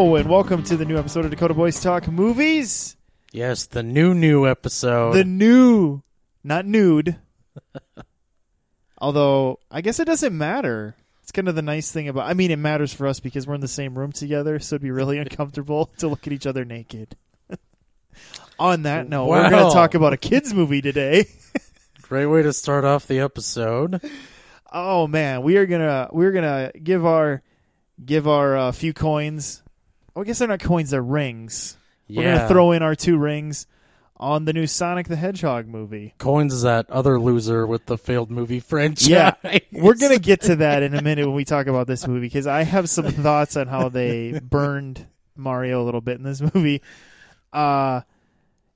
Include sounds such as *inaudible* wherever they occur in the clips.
Hello, and welcome to the new episode of Dakota Boys Talk Movies. Yes, the new new episode. The new, not nude. *laughs* Although, I guess it doesn't matter. It's kind of the nice thing about. I mean, it matters for us because we're in the same room together, so it'd be really *laughs* uncomfortable to look at each other naked. *laughs* On that note, we're going to talk about a kids movie today. Great way to start off the episode. Oh man, we are gonna we're gonna give our give our uh, few coins. Oh, I guess they're not coins; they're rings. We're Yeah. gonna throw in our two rings on the new Sonic the Hedgehog movie. Coins is that other loser with the failed movie franchise. Yeah, *laughs* We're gonna get to that in a minute when we talk about this movie because I have some *laughs* thoughts on how they burned Mario a little bit in this movie. Uh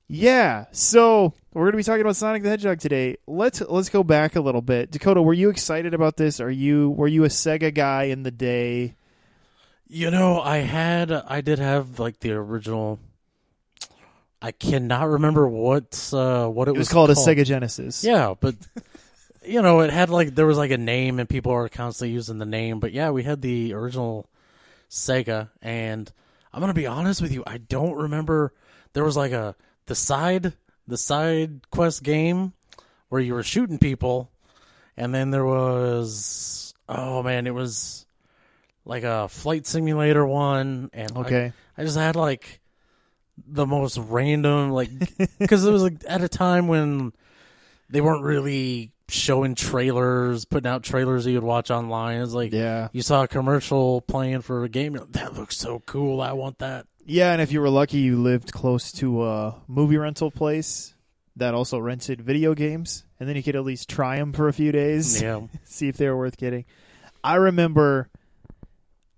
yeah, so we're gonna be talking about Sonic the Hedgehog today. Let's let's go back a little bit. Dakota, were you excited about this? Are you were you a Sega guy in the day? You know, I had, I did have like the original. I cannot remember what uh, what it, It was called, a Sega Genesis. Yeah, but *laughs* you know, it had like there was like a name, and people are constantly using the name. But yeah, we had the original Sega, and I'm gonna be honest with you, I don't remember. There was like a the side the side quest game where you were shooting people, and then there was oh man, it was like a flight simulator one, and I- Okay. I just had like the most random like *laughs* because it was like at a time when they weren't really showing trailers, putting out trailers you'd watch online. It's like Yeah. you saw a commercial playing for a game. like, that looks so cool. I want that. Yeah, and if you were lucky, you lived close to a movie rental place that also rented video games, and then you could at least try them for a few days. Yeah, *laughs* see if they were worth getting. I remember.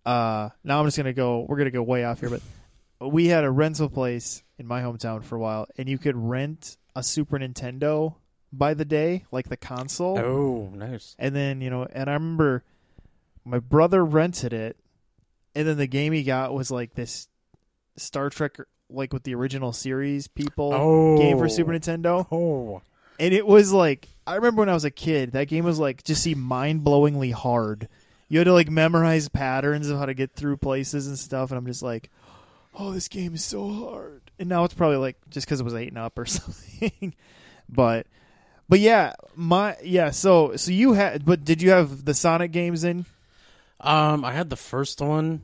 Uh, now I'm just gonna go. We're gonna go way off here, but we had a rental place in my hometown for a while, and you could rent a Super Nintendo by the day, like the console, oh nice. and then you know. And I remember my brother rented it, and then the game he got was like this Star Trek, like with the original series people Oh game for Super Nintendo Oh, and it was like I remember when I was a kid, that game was like just seemed mind blowingly hard. You had to like memorize patterns of how to get through places and stuff, and I'm just like, oh, this game is so hard. And now it's probably like just because it was eight and up or *laughs* something, but. But yeah, my yeah. So so you had, but did you have the Sonic games in? um, I had the first one.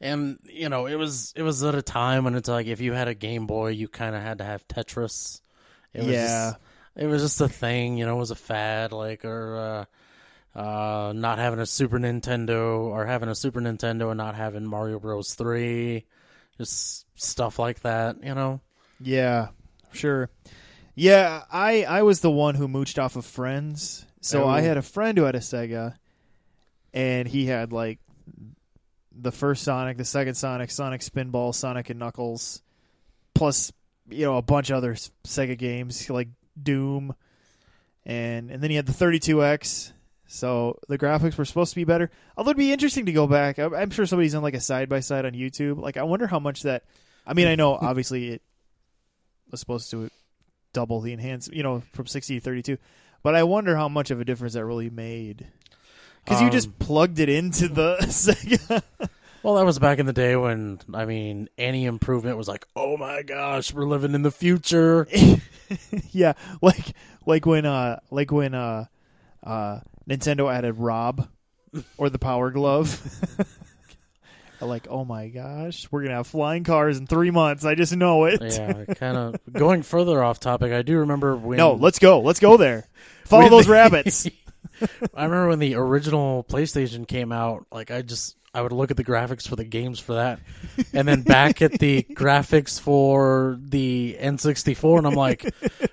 And you know, it was it was at a time when it's like if you had a Game Boy, you kind of had to have Tetris. It was Yeah. just, it was just a thing, you know, it was a fad, like or uh, uh, not having a Super Nintendo or having a Super Nintendo and not having Mario Bros. Three, just stuff like that, you know. Yeah, sure. Yeah, I I was the one who mooched off of friends. So Oh. I had a friend who had a Sega, and he had like the first Sonic, the second Sonic, Sonic Spinball, Sonic and Knuckles, plus you know a bunch of other Sega games like Doom, and and then he had the 32X. So the graphics were supposed to be better. Although it'd be interesting to go back. I'm, sure somebody's done like a side by side on YouTube. Like I wonder how much that. I mean, I know *laughs* obviously it was supposed to double the enhance, you know, from 60 to 32. But I wonder how much of a difference that really made. Because you Um, just plugged it into the *laughs* Sega. Well, that was back in the day when I mean any improvement was like, oh my gosh, we're living in the future. *laughs* yeah, like like when uh like when uh uh Nintendo added Rob or the Power Glove. *laughs* like, oh my gosh, we're gonna have flying cars in three months. I just know it. yeah, kind of *laughs* going further off topic. I do remember when No, let's go. Let's go there. *laughs* Follow those the- rabbits. I remember when the original PlayStation came out. Like I just I would look at the graphics for the games for that, and then back at the graphics for the N64, and I'm like,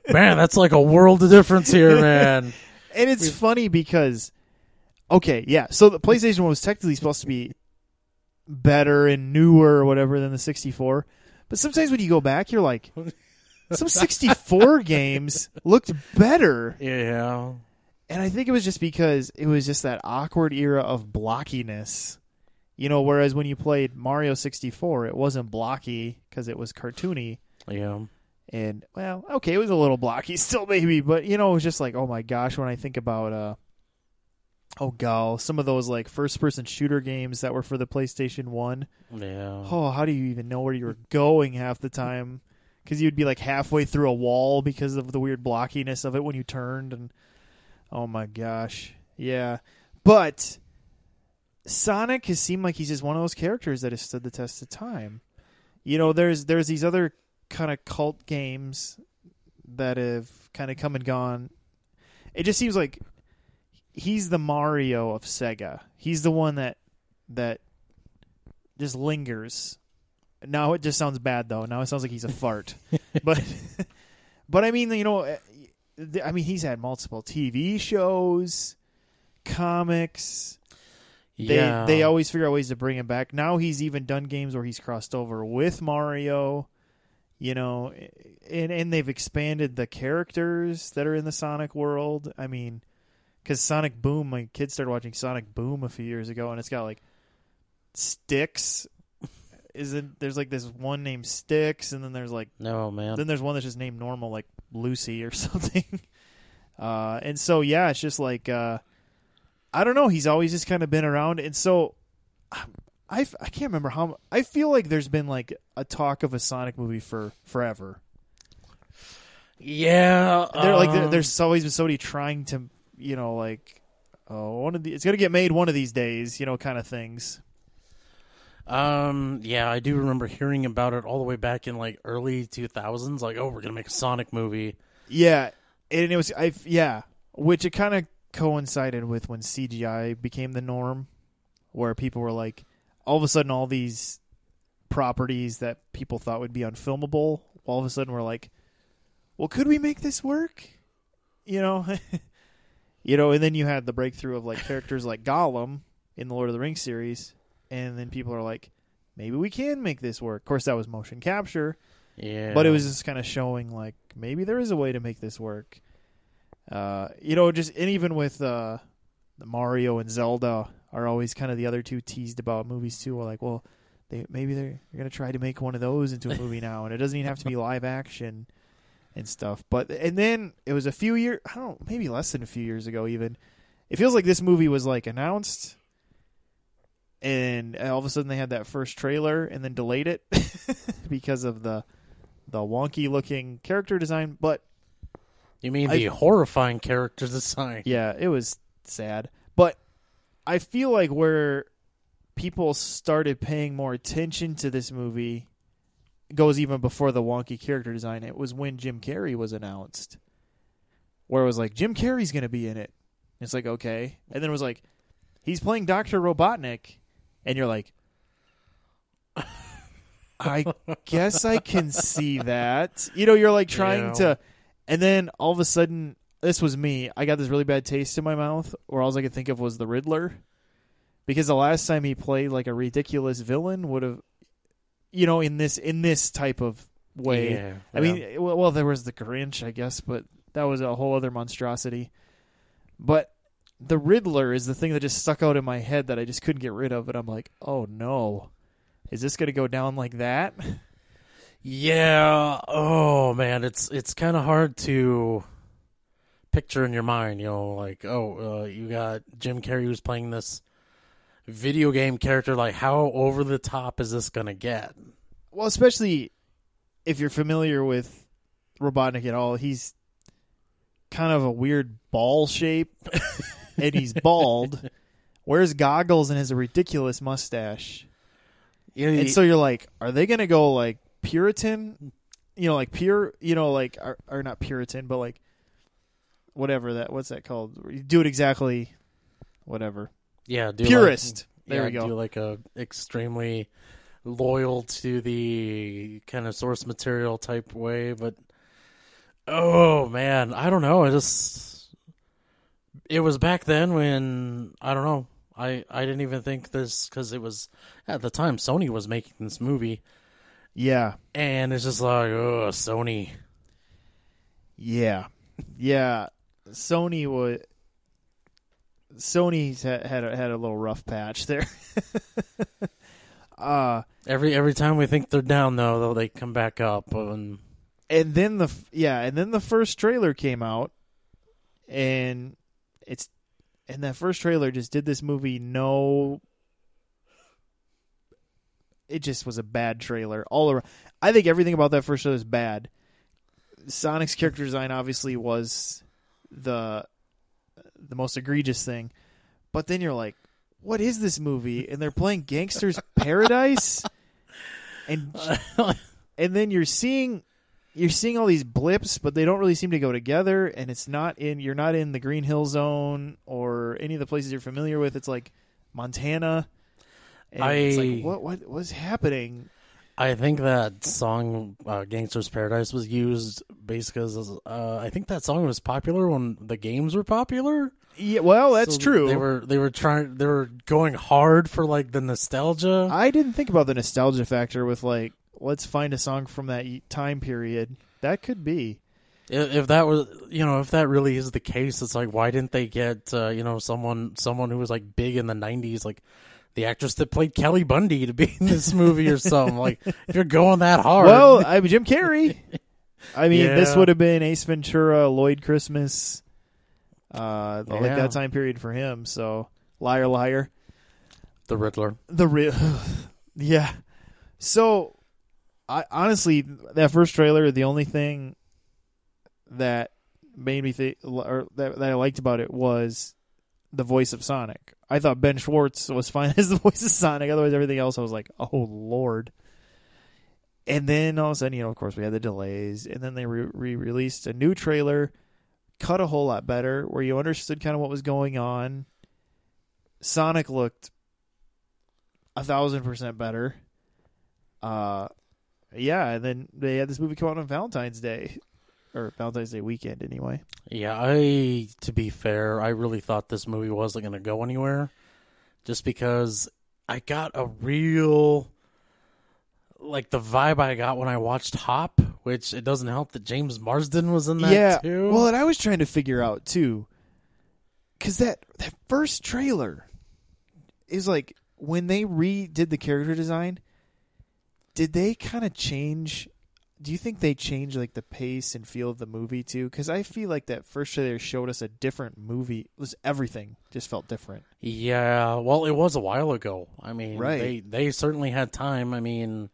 man, that's like a world of difference here, man. And it's funny because, okay, yeah. So the PlayStation one was technically supposed to be better and newer or whatever than the 64. But sometimes when you go back, you're like, *laughs* some 64 games looked better. Yeah, And I think it was just because it was just that awkward era of blockiness. You know, whereas when you played Mario 64, it wasn't blocky because it was cartoony. yeah. And well, okay, it was a little blocky *laughs* still, maybe, but you know, it was just like, oh my gosh, when I think about uh, oh god, some of those like first person shooter games that were for the PlayStation 1. Yeah. Oh, how do you even know where you were going half the time? Cuz you'd be like halfway through a wall because of the weird blockiness of it when you turned and oh my gosh. Yeah. But Sonic has seemed like he's just one of those characters that has stood the test of time. You know, there's there's these other kind of cult games that have kind of come and gone. It just seems like he's the Mario of Sega. He's the one that that just lingers. Now it just sounds bad though. Now it sounds like he's a *laughs* fart. but but I mean, you know, eh, I mean he's had multiple TV shows, comics. They yeah. they always figure out ways to bring him back. Now he's even done games where he's crossed over with Mario, you know, and and they've expanded the characters that are in the Sonic world. I mean, because Sonic Boom, my kids started watching Sonic Boom a few years ago, and it's got like Sticks. Isn't there's like this one named Sticks, and then there's like No man. then there's one that's just named normal, like Lucy or *laughs* something. Uh, and so yeah, it's just like uh, I don't know. He's always just kind of been around, and so I I can't remember how. I feel like there's been like a talk of a Sonic movie for forever. yeah. There like there, um, there's always been somebody trying to you know like oh one of the it's gonna get made one of these days you know kind of things. Um. Yeah, I do remember hearing about it all the way back in like early 2000s. Like, oh, we're gonna make a Sonic movie. Yeah, and it was I yeah, which it kind of coincided with when CGI became the norm, where people were like, all of a sudden, all these properties that people thought would be unfilmable, all of a sudden, were like, well, could we make this work? You know, *laughs* you know, and then you had the breakthrough of like *laughs* characters like Gollum in the Lord of the Rings series, and then people are like, maybe we can make this work. Of course, that was motion capture. Yeah. But it was just kind of showing like maybe there is a way to make this work. Uh, you know, just and even with uh, the Mario and Zelda are always kind of the other two teased about movies too. We're like, well, they maybe they're, they're gonna try to make one of those into a movie now, and it doesn't even have to be live action and stuff. But and then it was a few years, I don't, know, maybe less than a few years ago, even. It feels like this movie was like announced, and all of a sudden they had that first trailer and then delayed it *laughs* because of the the wonky looking character design. But you mean I- the horrifying character *laughs* design? yeah, it was sad. But I feel like where people started paying more attention to this movie goes even before the wonky character design. It was when Jim Carrey was announced, where it was like Jim Carrey's going to be in it. It's like okay, and then it was like he's playing Doctor Robotnik, and you're like. I guess I can see that. You know, you're like trying Yeah. to, and then all of a sudden, this was me. I got this really bad taste in my mouth, where all I could think of was the Riddler, because the last time he played like a ridiculous villain would have, you know, in this in this type of way. Yeah, I mean, well, well, there was the Grinch, I guess, but that was a whole other monstrosity. But the Riddler is the thing that just stuck out in my head that I just couldn't get rid of, and I'm like, oh no, is this going to go down like that? Yeah. Oh man, it's it's kind of hard to picture in your mind. You know, like oh, uh, you got Jim Carrey who's playing this video game character. Like, how over the top is this gonna get? Well, especially if you're familiar with Robotnik at all, he's kind of a weird ball shape, *laughs* and he's bald, wears goggles, and has a ridiculous mustache. And so you're like, are they going to go like Puritan? You know, like pure, you know, like, or not Puritan, but like whatever that, what's that called? You do it exactly, whatever. yeah, do Purist. Like, there yeah, we go. Do like a extremely loyal to the kind of source material type way, but oh man, I don't know. I just it was back then when I don't know. I I didn't even think this because it was at the time Sony was making this movie, Yeah. and it's just like oh Sony. Yeah, yeah. Sony would. Sony's had had a, had a little rough patch there. *laughs* uh Every every time we think they're down though, though they come back up and and then the yeah, and then the first trailer came out, and it's and that first trailer just did this movie no. It just was a bad trailer all around. I think everything about that first show is bad. Sonic's character design obviously was the the most egregious thing, but then you're like, what is this movie? And they're playing Gangster's *laughs* Paradise, and *laughs* and then you're seeing you're seeing all these blips, but they don't really seem to go together. And it's not in you're not in the Green Hill Zone or any of the places you're familiar with. It's like Montana. And it's I- like what what was happening? I think that song uh, "Gangster's Paradise" was used basically because uh, I think that song was popular when the games were popular. Yeah, well, that's So true. They were they were trying they were going hard for like the nostalgia. I didn't think about the nostalgia factor with like let's find a song from that time period. That could be. if, if that was you know if that really is the case, it's like why didn't they get uh, you know someone someone who was like big in the '90s like. The actress that played Kelly Bundy to be in this movie or something like if you're going that hard. Well, I'm Jim Carrey. I mean, this would have been Ace Ventura, Lloyd Christmas, uh, like that time period for him. So, liar, liar. the Riddler. The real, *sighs* yeah. So, I honestly, that first trailer, the only thing that made me think, or that, that I liked about it was the voice of Sonic. I thought Ben Schwartz was fine *laughs* as the voice of Sonic. Otherwise, everything else, I was like, oh lord. And then all of a sudden, you know, of course, we had the delays, and then they re released a new trailer, cut a whole lot better, where you understood kind of what was going on. Sonic looked a thousand percent better. Uh, yeah, and then they had this movie come out on Valentine's Day, or Valentine's Day weekend, anyway. Yeah, I to be fair, I really thought this movie wasn't going to go anywhere just because I got a real like the vibe I got when I watched Hop, which it doesn't help that James Marsden was in that yeah, too. well, and I was trying to figure out too, because that that first trailer is like when they redid the character design. Did they kind of change? Do you think they changed like the pace and feel of the movie too? Because I feel like that first trailer showed us a different movie. It was everything just felt different. yeah, well, it was a while ago. I mean, Right. they they certainly had time. I mean,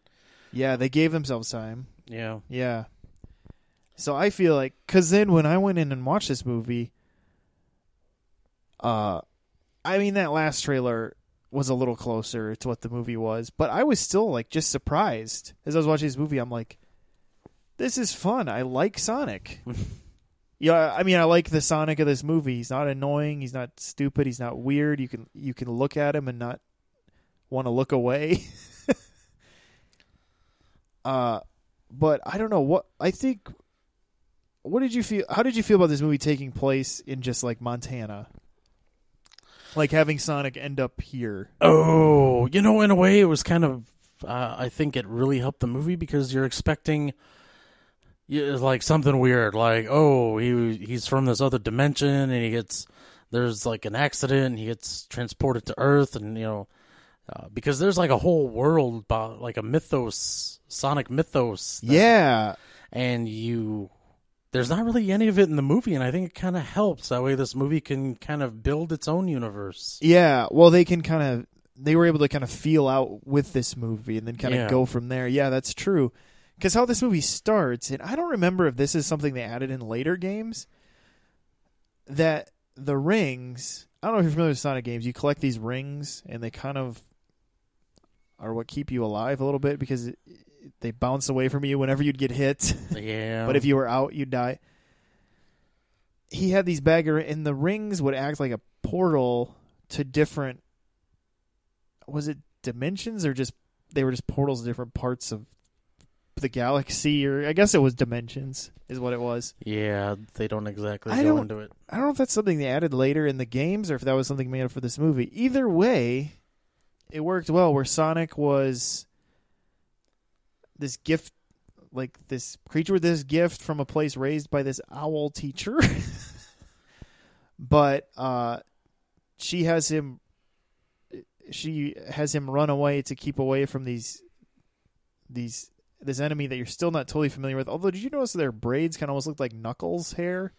Yeah, they gave themselves time. yeah. Yeah. So I feel like cuz then when I went in and watched this movie uh I mean that last trailer was a little closer to what the movie was, but I was still like just surprised as I was watching this movie. I'm like this is fun. I like Sonic. *laughs* yeah, I mean I like the Sonic of this movie. He's not annoying, he's not stupid, he's not weird. You can you can look at him and not want to look away. *laughs* uh but I don't know what I think. What did you feel? How did you feel about this movie taking place in just like Montana? Like having Sonic end up here. Oh, you know, in a way, it was kind of. Uh, I think it really helped the movie because you're expecting, yeah, like something weird, like oh, he he's from this other dimension, and he gets there's like an accident, and he gets transported to Earth, and you know, uh, because there's like a whole world, about, like a mythos, Sonic mythos, that- Yeah, and you. There's not really any of it in the movie, and I think it kind of helps. That way, this movie can kind of build its own universe. yeah. Well, they can kind of they were able to kind of feel out with this movie and then kind of Yeah. go from there. Yeah, that's true. Because how this movie starts, and I don't remember if this is something they added in later games. That the rings. I don't know if you're familiar with Sonic games. You collect these rings, and they kind of are what keep you alive a little bit because it, they bounce away from you whenever you'd get hit. *laughs* Yeah, but if you were out, you'd die. He had these bagger, and the rings would act like a portal to different. Was it dimensions or just they were just portals to different parts of the galaxy, or I guess it was dimensions, is what it was. Yeah, they don't exactly I go don't- into it. I don't know if that's something they added later in the games or if that was something made up for this movie. Either way, it worked well. Where Sonic was this gift, like this creature with this gift from a place raised by this owl teacher, *laughs* but uh, she has him. She has him run away to keep away from these, these this enemy that you're still not totally familiar with. Although, did you notice their braids kind of almost looked like Knuckles' hair?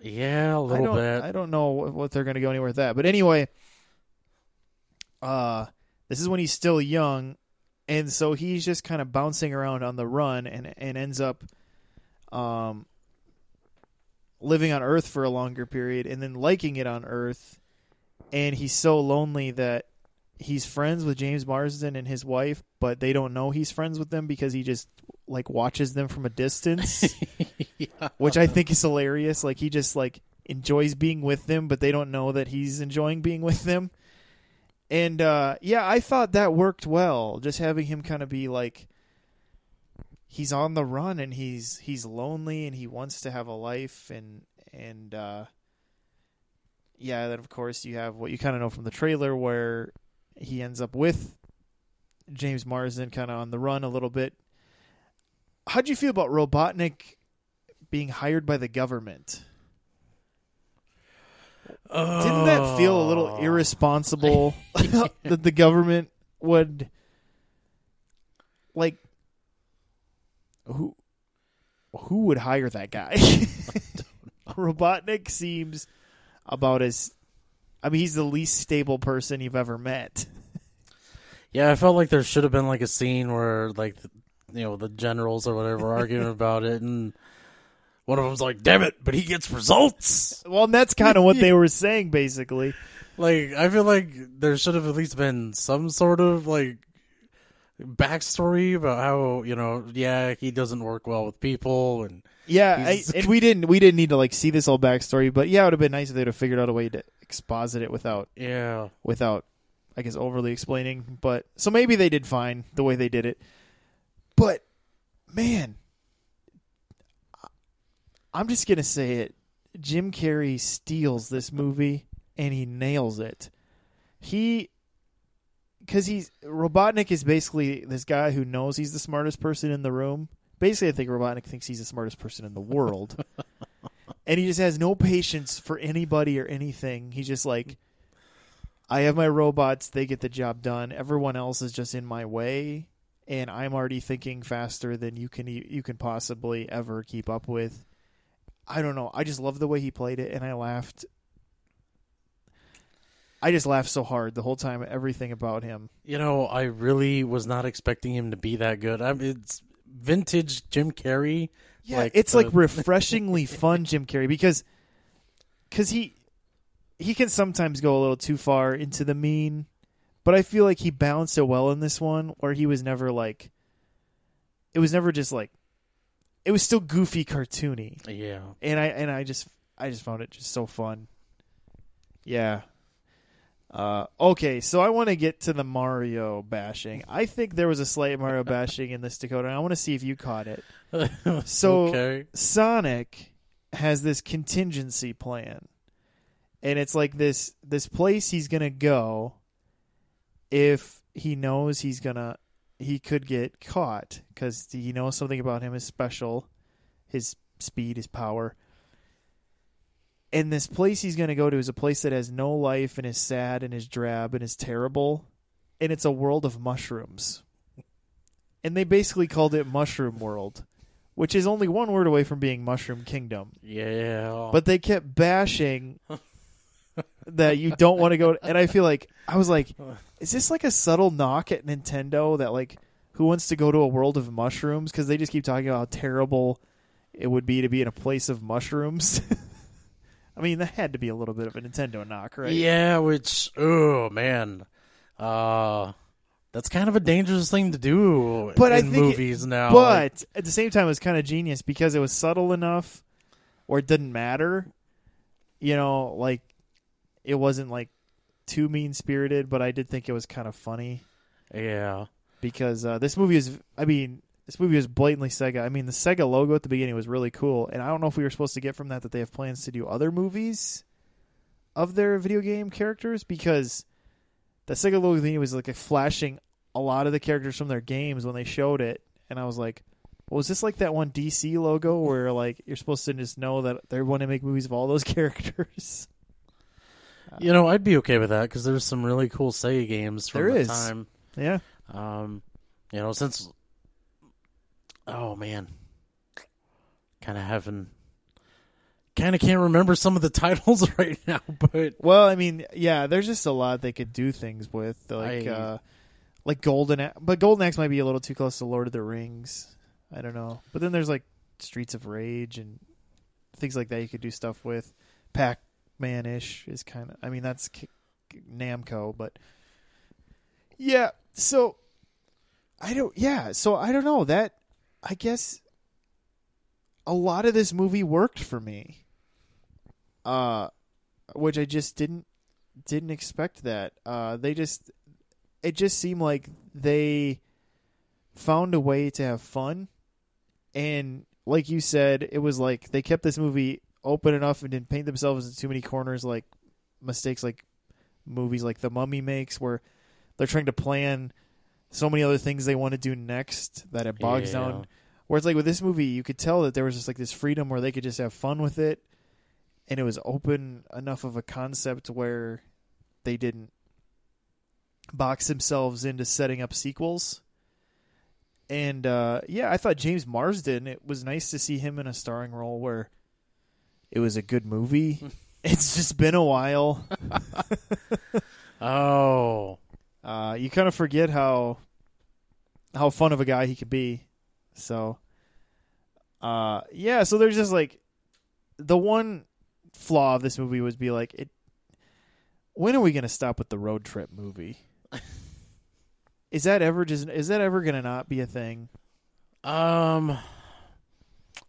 Yeah, a I little don't, bit. I don't know what what they're going to go anywhere with that. But anyway, uh, this is when he's still young, and so he's just kind of bouncing around on the run, and and ends up, um, living on Earth for a longer period, and then liking it on Earth, and he's so lonely that he's friends with James Marsden and his wife, but they don't know he's friends with them because he just like watches them from a distance *laughs* yeah. which I think is hilarious. Like he just like enjoys being with them, but they don't know that he's enjoying being with them. And uh yeah, I thought that worked well. Just having him kind of be like he's on the run and he's he's lonely and he wants to have a life and and uh yeah, then of course you have what you kind of know from the trailer where he ends up with James Marsden kind of on the run a little bit. How'd you feel about Robotnik being hired by the government? Didn't that feel a little Oh. irresponsible *laughs* *laughs* that the government would like who who would hire that guy? *laughs* Robotnik seems about as I mean he's the least stable person you've ever met. Yeah, I felt like there should have been like a scene where like the, you know the generals or whatever arguing *laughs* about it, and one of them's like, "Damn it!" But he gets results. Well, and that's kind of what they *laughs* were saying basically. Like I feel like there should have at least been some sort of like backstory about how you know, yeah, he doesn't work well with people, and Yeah, I, and we didn't we didn't need to like see this whole backstory, but yeah, it would have been nice if they'd have figured out a way to exposit it without yeah, without I guess overly explaining. But so maybe they did fine the way they did it. But man, I'm just gonna say it. Jim Carrey steals this movie and he nails it. He because he's Robotnik is basically this guy who knows he's the smartest person in the room. Basically, I think Robotnik thinks he's the smartest person in the world, *laughs* and he just has no patience for anybody or anything. He's just like, I have my robots; they get the job done. Everyone else is just in my way, and I'm already thinking faster than you can you can possibly ever keep up with. I don't know. I just love the way he played it, and I laughed. I just laughed so hard the whole time. Everything about him. you know, I really was not expecting him to be that good. I mean, it's vintage Jim Carrey. Yeah, Like it's the- like *laughs* refreshingly fun, Jim Carrey, because because he he can sometimes go a little too far into the mean, but I feel like he balanced it well in this one, where he was never like it was never just like it was still goofy, cartoony, Yeah, and I and I just I just found it just so fun. Yeah. Uh, okay, so I want to get to the Mario bashing. I think there was a slight Mario *laughs* bashing in this Dakota, and I want to see if you caught it. *laughs* So okay, Sonic has this contingency plan. And it's like this this place he's going to go if he knows he's to he could get caught cuz he knows something about him is special, his speed, his power. And this place he's going to go to is a place that has no life and is sad and is drab and is terrible and it's a world of mushrooms. And they basically called it Mushroom World which is only one word away from being Mushroom Kingdom. yeah, But they kept bashing that you don't want to go. And I feel like I was like, is this like a subtle knock at Nintendo that like who wants to go to a world of mushrooms? Because they just keep talking about how terrible it would be to be in a place of mushrooms. *laughs* I mean, that had to be a little bit of a Nintendo knock, right? yeah, which oh man, uh, that's kind of a dangerous thing to do But I in think it- movies now. But at the same time, it was kind of genius because it was subtle enough or it didn't matter. You know, like it wasn't like too mean spirited, but I did think it was kind of funny yeah, because uh, this movie is. I mean, this movie is blatantly Sega. I mean, the Sega logo at the beginning was really cool, and I don't know if we were supposed to get from that that they have plans to do other movies of their video game characters because the Sega logo thing was like a flashing a lot of the characters from their games when they showed it, and I was like, well, was this like that one DC logo where like you're supposed to just know that they want to make movies of all those *laughs* characters? you know, I'd be okay with that because there's some really cool Sega games from There the is. time. yeah, Um, you know, since oh man, kind of having kind of can't remember some of the *laughs* titles *laughs* right now, but Well, I mean, yeah, there's just a lot they could do things with, like I- uh, like Golden, A- but Golden Axe might be a little too close to Lord of the Rings. I don't know, but then there's like Streets of Rage and things like that you could do stuff with. Pac Man ish is kind of, I mean, that's K- Namco, but yeah. So I don't, yeah. So I don't know that. I guess a lot of this movie worked for me. Uh, which I just didn't didn't expect that. Uh, they just it just seemed like they found a way to have fun, and like you said, it was like they kept this movie open enough and didn't paint themselves in too many corners, like mistakes like movies like The Mummy makes, where they're trying to plan so many other things they want to do next that it bogs Yeah. down. Where it's like with this movie, you could tell that there was just like this freedom where they could just have fun with it, and it was open enough of a concept where they didn't box themselves into setting up sequels. And uh, yeah, I thought James Marsden. It was nice to see him in a starring role where it was a good movie. *laughs* it's just been a while. *laughs* oh, Uh, you kind of forget how how fun of a guy he could be. So, uh, yeah. So there's just like the one flaw of this movie was be like it. When are we gonna stop with the road trip movie? *laughs* is that ever just is that ever gonna not be a thing? um,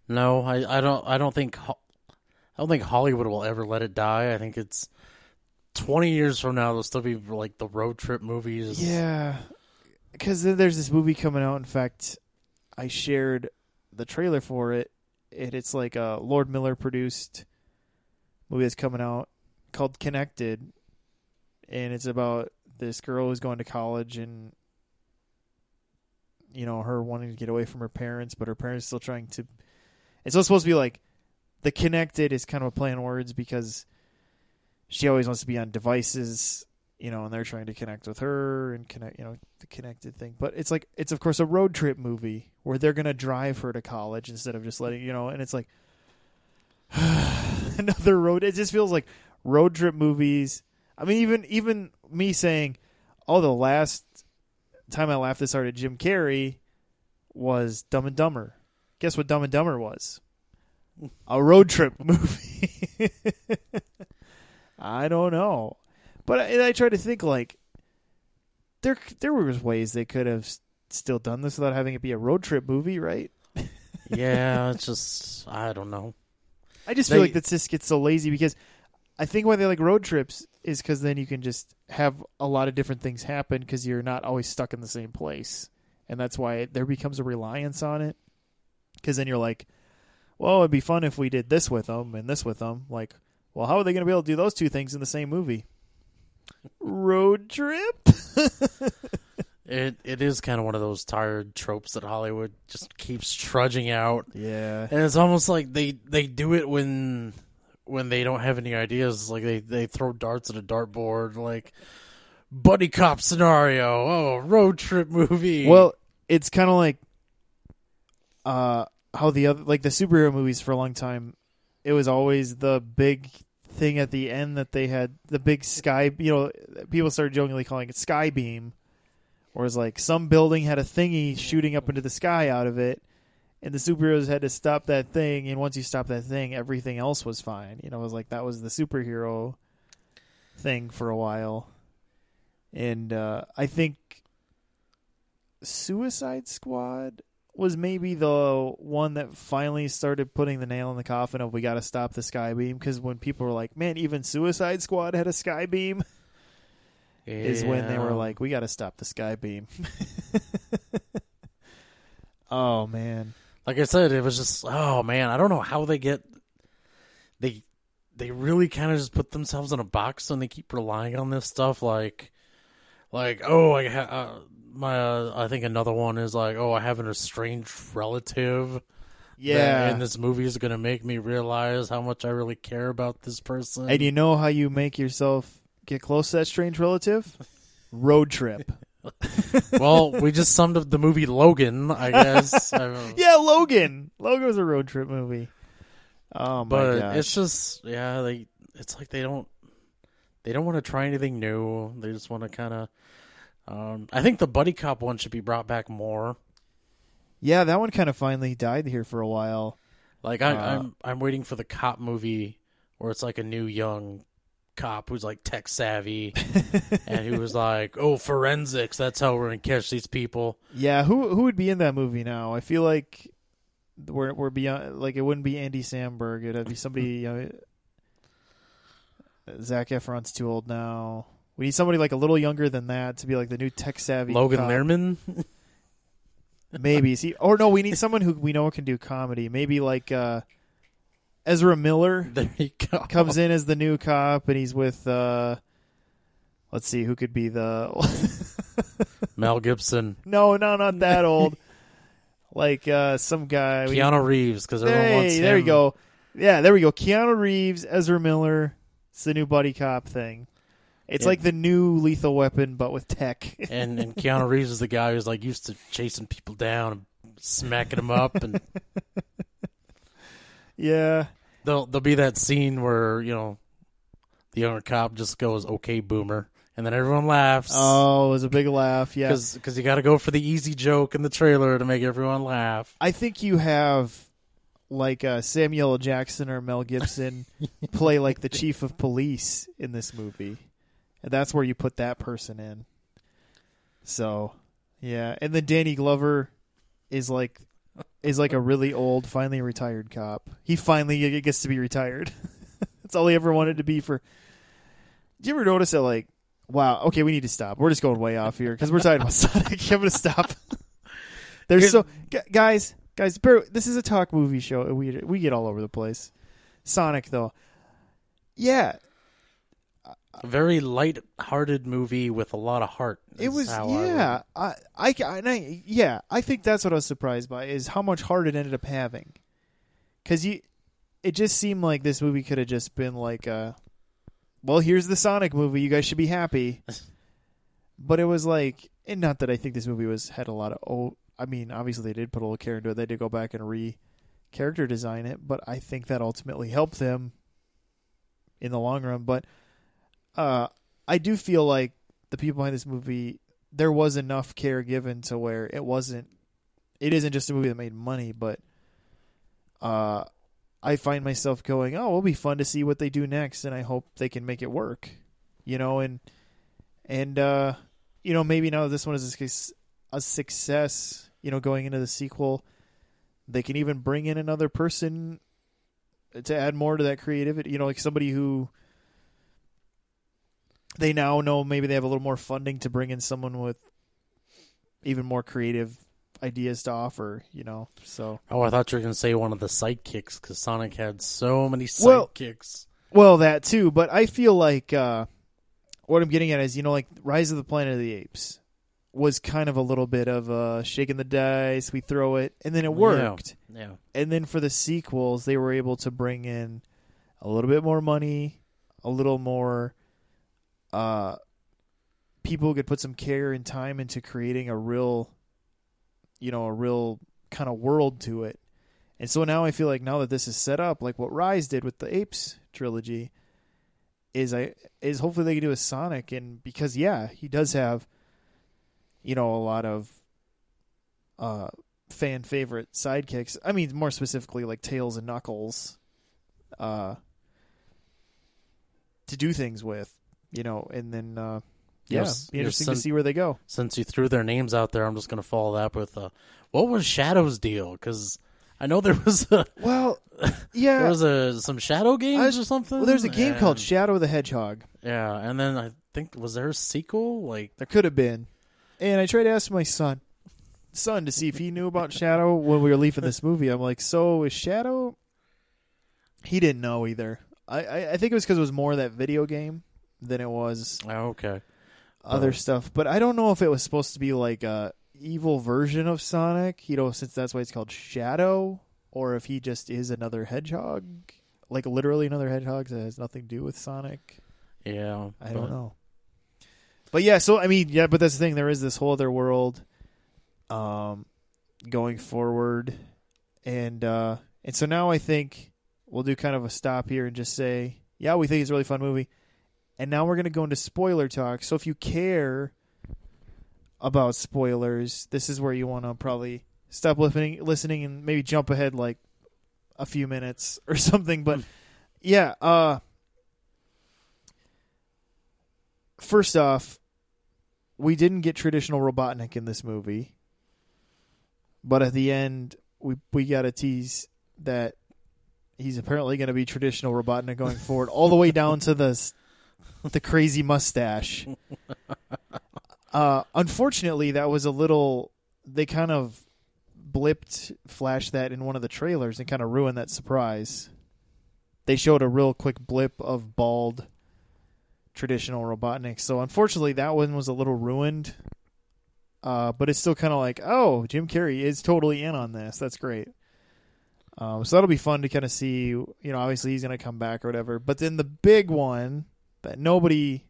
no, I, I don't, I don't think, I don't think Hollywood will ever let it die. I think it's twenty years from now there'll still be like the road trip movies. Yeah, because then there's this movie coming out. In fact, I shared the trailer for it, and it's like a Lord Miller produced movie that's coming out called Connected, and it's about this girl who's going to college and you know her wanting to get away from her parents, but her parents still trying to. It's supposed to be like the connected is kind of a play on words because she always wants to be on devices you know, and they're trying to connect with her and connect, you know, the connected thing. But it's like it's of course a road trip movie where they're gonna drive her to college instead of just letting you know. And it's like *sighs* another road. It just feels like road trip movies. I mean, even even me saying, "Oh, the last time I laughed this hard at Jim Carrey was Dumb and Dumber." Guess what Dumb and Dumber was? Hmm. A road trip *laughs* movie. I don't know. But I, I try to think like there there was ways they could have still done this without having it be a road trip movie, right? *laughs* yeah, it's just I don't know. I just feel like that just gets so lazy because I think why they like road trips is because then you can just have a lot of different things happen because you're not always stuck in the same place, and that's why it, there becomes a reliance on it. Because then you're like, well, it'd be fun if we did this with them and this with them. Like, well, how are they going to be able to do those two things in the same movie? Road trip. *laughs* It it is kind of one of those tired tropes that Hollywood just keeps trudging out, Yeah. and it's almost like they they do it when when they don't have any ideas. Like they they throw darts at a dartboard, like buddy cop scenario. Oh, road trip movie. Well, it's kind of like uh how the other like the superhero movies for a long time it was always the big thing at the end that they had the big sky, you know, people started jokingly calling it sky beam or it's like some building had a thingy shooting up into the sky out of it and the superheroes had to stop that thing and once you stop that thing everything else was fine. You know, it was like that was the superhero thing for a while. And uh I think Suicide Squad was maybe the one that finally started putting the nail in the coffin of we got to stop the sky beam because when people were like, "Man, even Suicide Squad had a sky beam," is when they were like, "We got to stop the sky beam." *laughs* oh man, like I said, it was just oh man, I don't know how they get they they really kind of just put themselves in a box and they keep relying on this stuff like like oh I ha- uh, my uh, I think another one is like oh I have an estranged relative yeah. and this movie is going to make me realize how much I really care about this person and you know how you make yourself get close to that strange relative? Road trip. *laughs* well we just summed up the movie Logan I guess *laughs* I Yeah, Logan. Logan was a road trip movie. Oh my but gosh. it's just yeah, they it's like they don't they don't want to try anything new. They just want to kind of. Um, I think the buddy cop one should be brought back more. yeah, that one kind of finally died here for a while. Like I, Uh, I'm I'm waiting for the cop movie where it's like a new young cop who's like tech savvy *laughs* and he was like, "Oh, forensics. That's how we're gonna catch these people." Yeah, who who would be in that movie now? I feel like we're we're beyond. Like it wouldn't be Andy Samberg. It'd be somebody. Uh, Zac Efron's too old now. We need somebody like a little younger than that to be like the new tech savvy. Logan cop. Lerman. *laughs* maybe. See, or no, we need someone who we know can do comedy. Maybe like uh, Ezra Miller *laughs* there you go. comes in as the new cop, and he's with. Uh, let's see, who could be the. *laughs* Mel Gibson, no, no, not that old. like uh, some guy. we- Keanu Reeves, because everyone Hey, wants to. See, there you go. Yeah, there we go. Keanu Reeves, Ezra Miller. It's the new buddy cop thing. It's like the new Lethal Weapon, but with tech. *laughs* And and Keanu Reeves is the guy who's like used to chasing people down and smacking them up, and *laughs* yeah, there'll there'll be that scene where you know the younger cop just goes, "Okay, boomer," and then everyone laughs. Oh, it was a big laugh. Yeah, because you got to go for the easy joke in the trailer to make everyone laugh. I think you have like uh, Samuel Jackson or Mel Gibson *laughs* play like the chief of police in this movie, and that's where you put that person in. So, yeah, and then Danny Glover is like is like a really old, finally retired cop. He finally gets to be retired. *laughs* that's all he ever wanted to be for. Did you ever notice that? Like, wow, okay, we need to stop. We're just going way off here because we're talking about *laughs* Sonic. I'm gonna stop. *laughs* There's so guys, guys. This is a talk movie show. We we get all over the place. Sonic though, yeah, very light-hearted movie with a lot of heart. It was. how I would- Yeah, I, I, I, I- yeah. I think that's what I was surprised by is how much heart it ended up having. Because you, it just seemed like this movie could have just been like, uh, well, here's the Sonic movie. You guys should be happy. *laughs* but it was like, and not that I think this movie was had a lot of. Oh, I mean, obviously they did put a little care into it. They did go back and re character design it, but I think that ultimately helped them in the long run. But uh, I do feel like the people behind this movie, there was enough care given to where it wasn't. It isn't just a movie that made money, but uh, I find myself going, "Oh, it'll be fun to see what they do next," and I hope they can make it work. You know, and and uh, you know maybe now this one is a success, you know, going into the sequel, they can even bring in another person to add more to that creativity. You know, like somebody who they now know maybe they have a little more funding to bring in someone with even more creative ideas to offer. You know, so Oh, I thought you were going to say one of the sidekicks because Sonic had so many Well- sidekicks. well that too. But I feel like uh, what I'm getting at is you know like Rise of the Planet of the Apes was kind of a little bit of uh, shaking the dice. We throw it, and then it worked. Yeah. and then for the sequels they were able to bring in a little bit more money a little more uh people could put some care and time into creating a real you know a real kind of world to it and so now i feel like now that this is set up like what rise did with the apes trilogy is i is hopefully they can do a sonic and because yeah he does have you know a lot of uh fan favorite sidekicks. I mean, more specifically, like Tails and Knuckles, uh, to do things with, you know, and then uh, yeah, Yes, be interesting to see where they go. Since you threw their names out there, I'm just going to follow that with uh, what was Shadow's deal? Because I know there was a, *laughs* Well, yeah, there was a some Shadow games or something. Well, there's a game called and- Shadow the Hedgehog. yeah, and then I think was there a sequel? Like There could have been, and I tried to ask my son, son, to see if he knew about *laughs* Shadow when we were leaving this movie. I'm like, so is Shadow? He didn't know either. I I, I think it was because it was more that video game than it was oh, okay, other Oh. stuff. But I don't know if it was supposed to be like a evil version of Sonic, you know, since that's why it's called Shadow, or if he just is another hedgehog, like literally another hedgehog that has nothing to do with Sonic. yeah, I but- don't know. But yeah, so I mean, yeah, but that's the thing. There is this whole other world, um, going forward, and uh, and so now I think we'll do kind of a stop here and just say, yeah, we think it's a really fun movie. And now we're going to go into spoiler talk. So if you care about spoilers, this is where you want to probably stop listening, listening, and maybe jump ahead like a few minutes *laughs* or something. But yeah, uh, first off, we didn't get traditional Robotnik in this movie, but at the end, we we got a tease that he's apparently going to be traditional Robotnik going forward, all the way down to the the crazy mustache. *laughs* Uh, unfortunately, that was a little. They kind of blipped, flashed that in one of the trailers and kind of ruined that surprise. They showed a real quick blip of bald traditional Robotnik. So unfortunately, that one was a little ruined. Uh, but it's still kind of like, oh, Jim Carrey is totally in on this. That's great. Um, so that'll be fun to kind of see. You know, obviously he's going to come back or whatever. But then the big one that nobody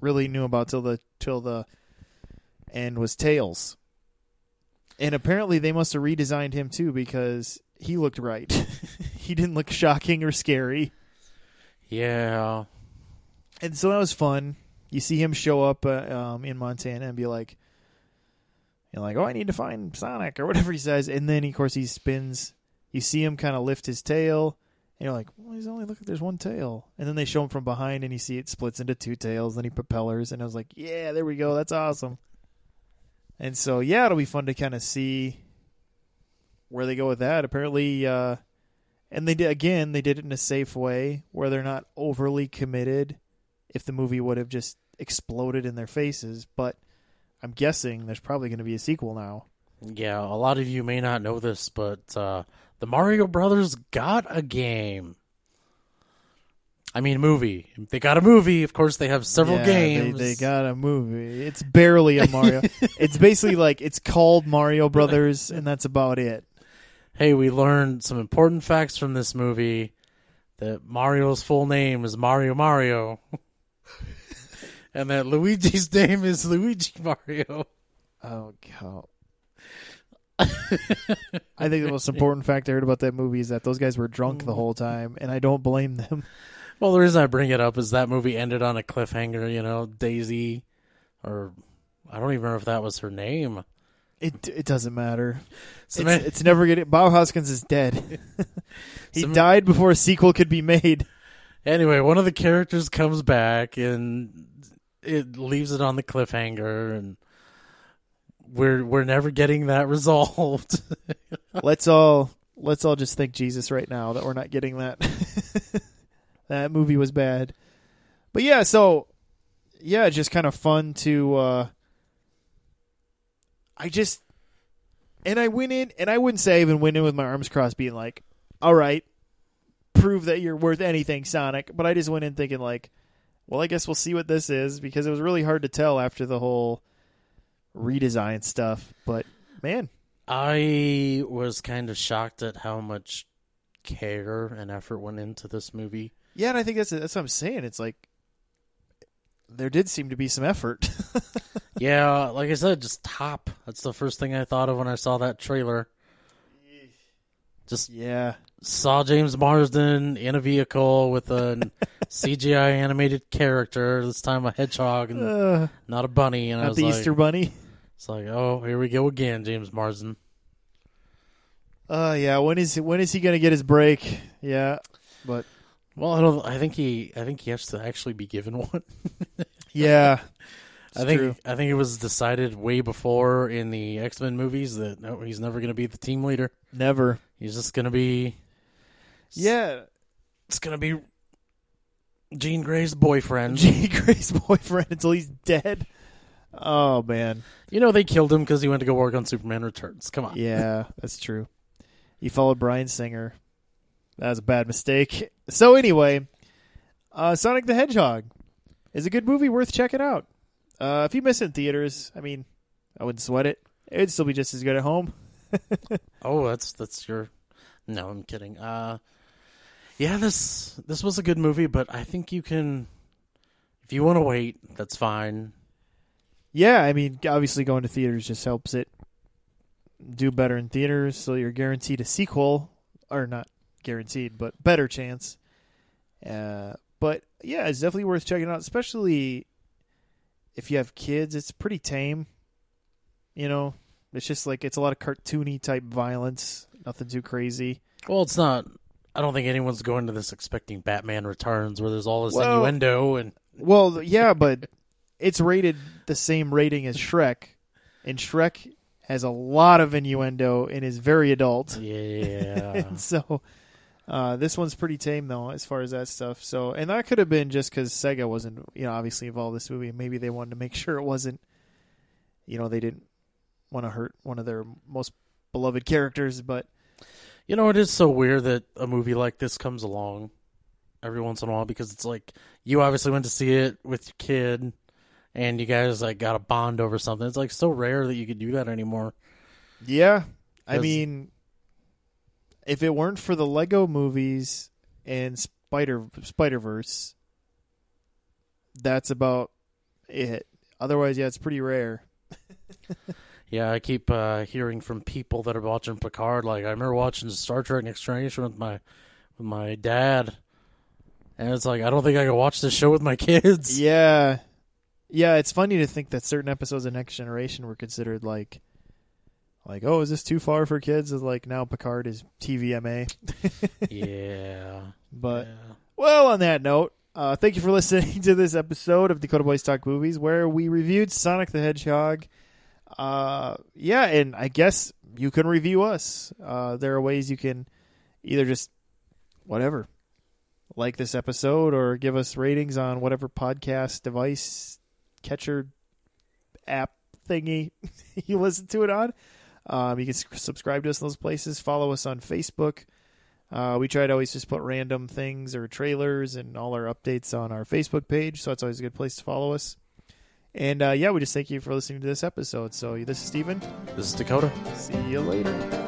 really knew about till the till the end was Tails. And apparently they must have redesigned him too because he looked right. *laughs* he didn't look shocking or scary. Yeah. And so that was fun. You see him show up uh, um, in Montana and be like, you like, oh, I need to find Sonic or whatever he says. And then, of course, he spins. You see him kind of lift his tail. And you're like, well, he's only, look, there's one tail. And then they show him from behind and you see it splits into two tails. Then he propellers. And I was like, yeah, there we go. That's awesome. And so, yeah, it'll be fun to kind of see where they go with that. Apparently, uh, and they did, again, they did it in a safe way where they're not overly committed if the movie would have just exploded in their faces. But I'm guessing there's probably going to be a sequel now. Yeah, a lot of you may not know this, but uh, the Mario Brothers got a game. I mean, a movie. They got a movie. Of course, they have several Yeah, games. They, they got a movie. It's barely a Mario. *laughs* it's basically like it's called Mario Brothers, and that's about it. hey, we learned some important facts from this movie. That Mario's full name is Mario Mario, *laughs* and that Luigi's name is Luigi Mario. Oh god. I think the most important fact I heard about that movie is that those guys were drunk the mm. whole time, and I don't blame them. Well, the reason I bring it up is that movie ended on a cliffhanger. You know, Daisy, or I don't even remember if that was her name. It it doesn't matter. So It's, it's never getting. Bob Hoskins is dead. *laughs* he died before a sequel could be made. Anyway, one of the characters comes back and it leaves it on the cliffhanger, and we're we're never getting that resolved. *laughs* let's all let's all just thank Jesus right now that we're not getting that. *laughs* that movie was bad, but yeah. So yeah, just kind of fun to. uh I just and I went in, and I wouldn't say I even went in with my arms crossed, being like, "All right, prove that you're worth anything, Sonic." But I just went in thinking like, "Well, I guess we'll see what this is," because it was really hard to tell after the whole redesign stuff. But man, I was kind of shocked at how much care and effort went into this movie. Yeah, and I think that's that's what I'm saying. It's like there did seem to be some effort. *laughs* yeah, like I said, just top. That's the first thing I thought of when I saw that trailer. Just yeah, saw James Marsden in a vehicle with a *laughs* CGI animated character. This time a hedgehog and uh, not a bunny. And I not the like, Easter Bunny. it's like, oh, here we go again, James Marsden. Uh yeah. When is when is he gonna get his break? Yeah, but Well, I don't. I think he. I think he has to actually be given one. *laughs* yeah, I think. true. I think it was decided way before in the X Men movies that no, he's never going to be the team leader. never. He's just going to be. Yeah, It's going to be Jean Grey's boyfriend. *laughs* Jean Grey's boyfriend until he's dead. Oh man, you know they killed him because he went to go work on Superman Returns. Come on. yeah, that's true. He followed Bryan Singer. That was a bad mistake. So anyway, uh, Sonic the Hedgehog is a good movie worth checking out. Uh, if you miss it in theaters, I mean, I wouldn't sweat it. It'd still be just as good at home. *laughs* Oh, that's that's your. No, I'm kidding. Uh, yeah, this this was a good movie, but I think you can. If you want to wait, that's fine. Yeah, I mean, obviously going to theaters just helps it do better in theaters, so you're guaranteed a sequel, or not guaranteed, but better chance. Uh, but yeah, it's definitely worth checking out, especially if you have kids. It's pretty tame. You know, it's just like it's a lot of cartoony type violence, nothing too crazy. Well, it's not. I don't think anyone's going to this expecting Batman Returns, where there's all this Well- innuendo and Well, yeah, but it's rated the same rating as Shrek, and Shrek has a lot of innuendo and is very adult. yeah. *laughs* so uh, this one's pretty tame though as far as that stuff so and that could have been just because sega wasn't you know obviously involved in this movie maybe they wanted to make *laughs* sure it wasn't you know they didn't want to hurt one of their most beloved characters but You know, it is so weird that a movie like this comes along every once in a while because it's like you obviously went to see it with your kid and you guys like got a bond over something. It's like so rare that you could do that anymore. yeah I mean if it weren't for the lego movies and spider spider-verse that's about it otherwise yeah it's pretty rare *laughs* Yeah, I keep uh, hearing from people that are watching Picard. Like I remember watching Star Trek Next Generation with my with my dad, and it's like I don't think I can watch this show with my *laughs* kids. Yeah. Yeah, it's funny to think that certain episodes of Next Generation were considered like like, oh, is this too far for kids? It's like now Picard is TVMA. *laughs* *laughs* yeah. But yeah. well, on that note, uh, thank you for listening to this episode of Dakota Boys Talk Movies, where we reviewed Sonic the Hedgehog. Uh, yeah, and I guess you can review us. Uh, there are ways you can either just whatever like this episode or give us ratings on whatever podcast device catcher app thingy *laughs* you listen to it on. Um, you can subscribe to us in those places. Follow us on Facebook. Uh, we try to always just put random things or trailers and all our updates on our Facebook page, so it's always a good place to follow us. And uh, yeah, we just thank you for listening to this episode. So this is Steven. This is Dakota. See you later.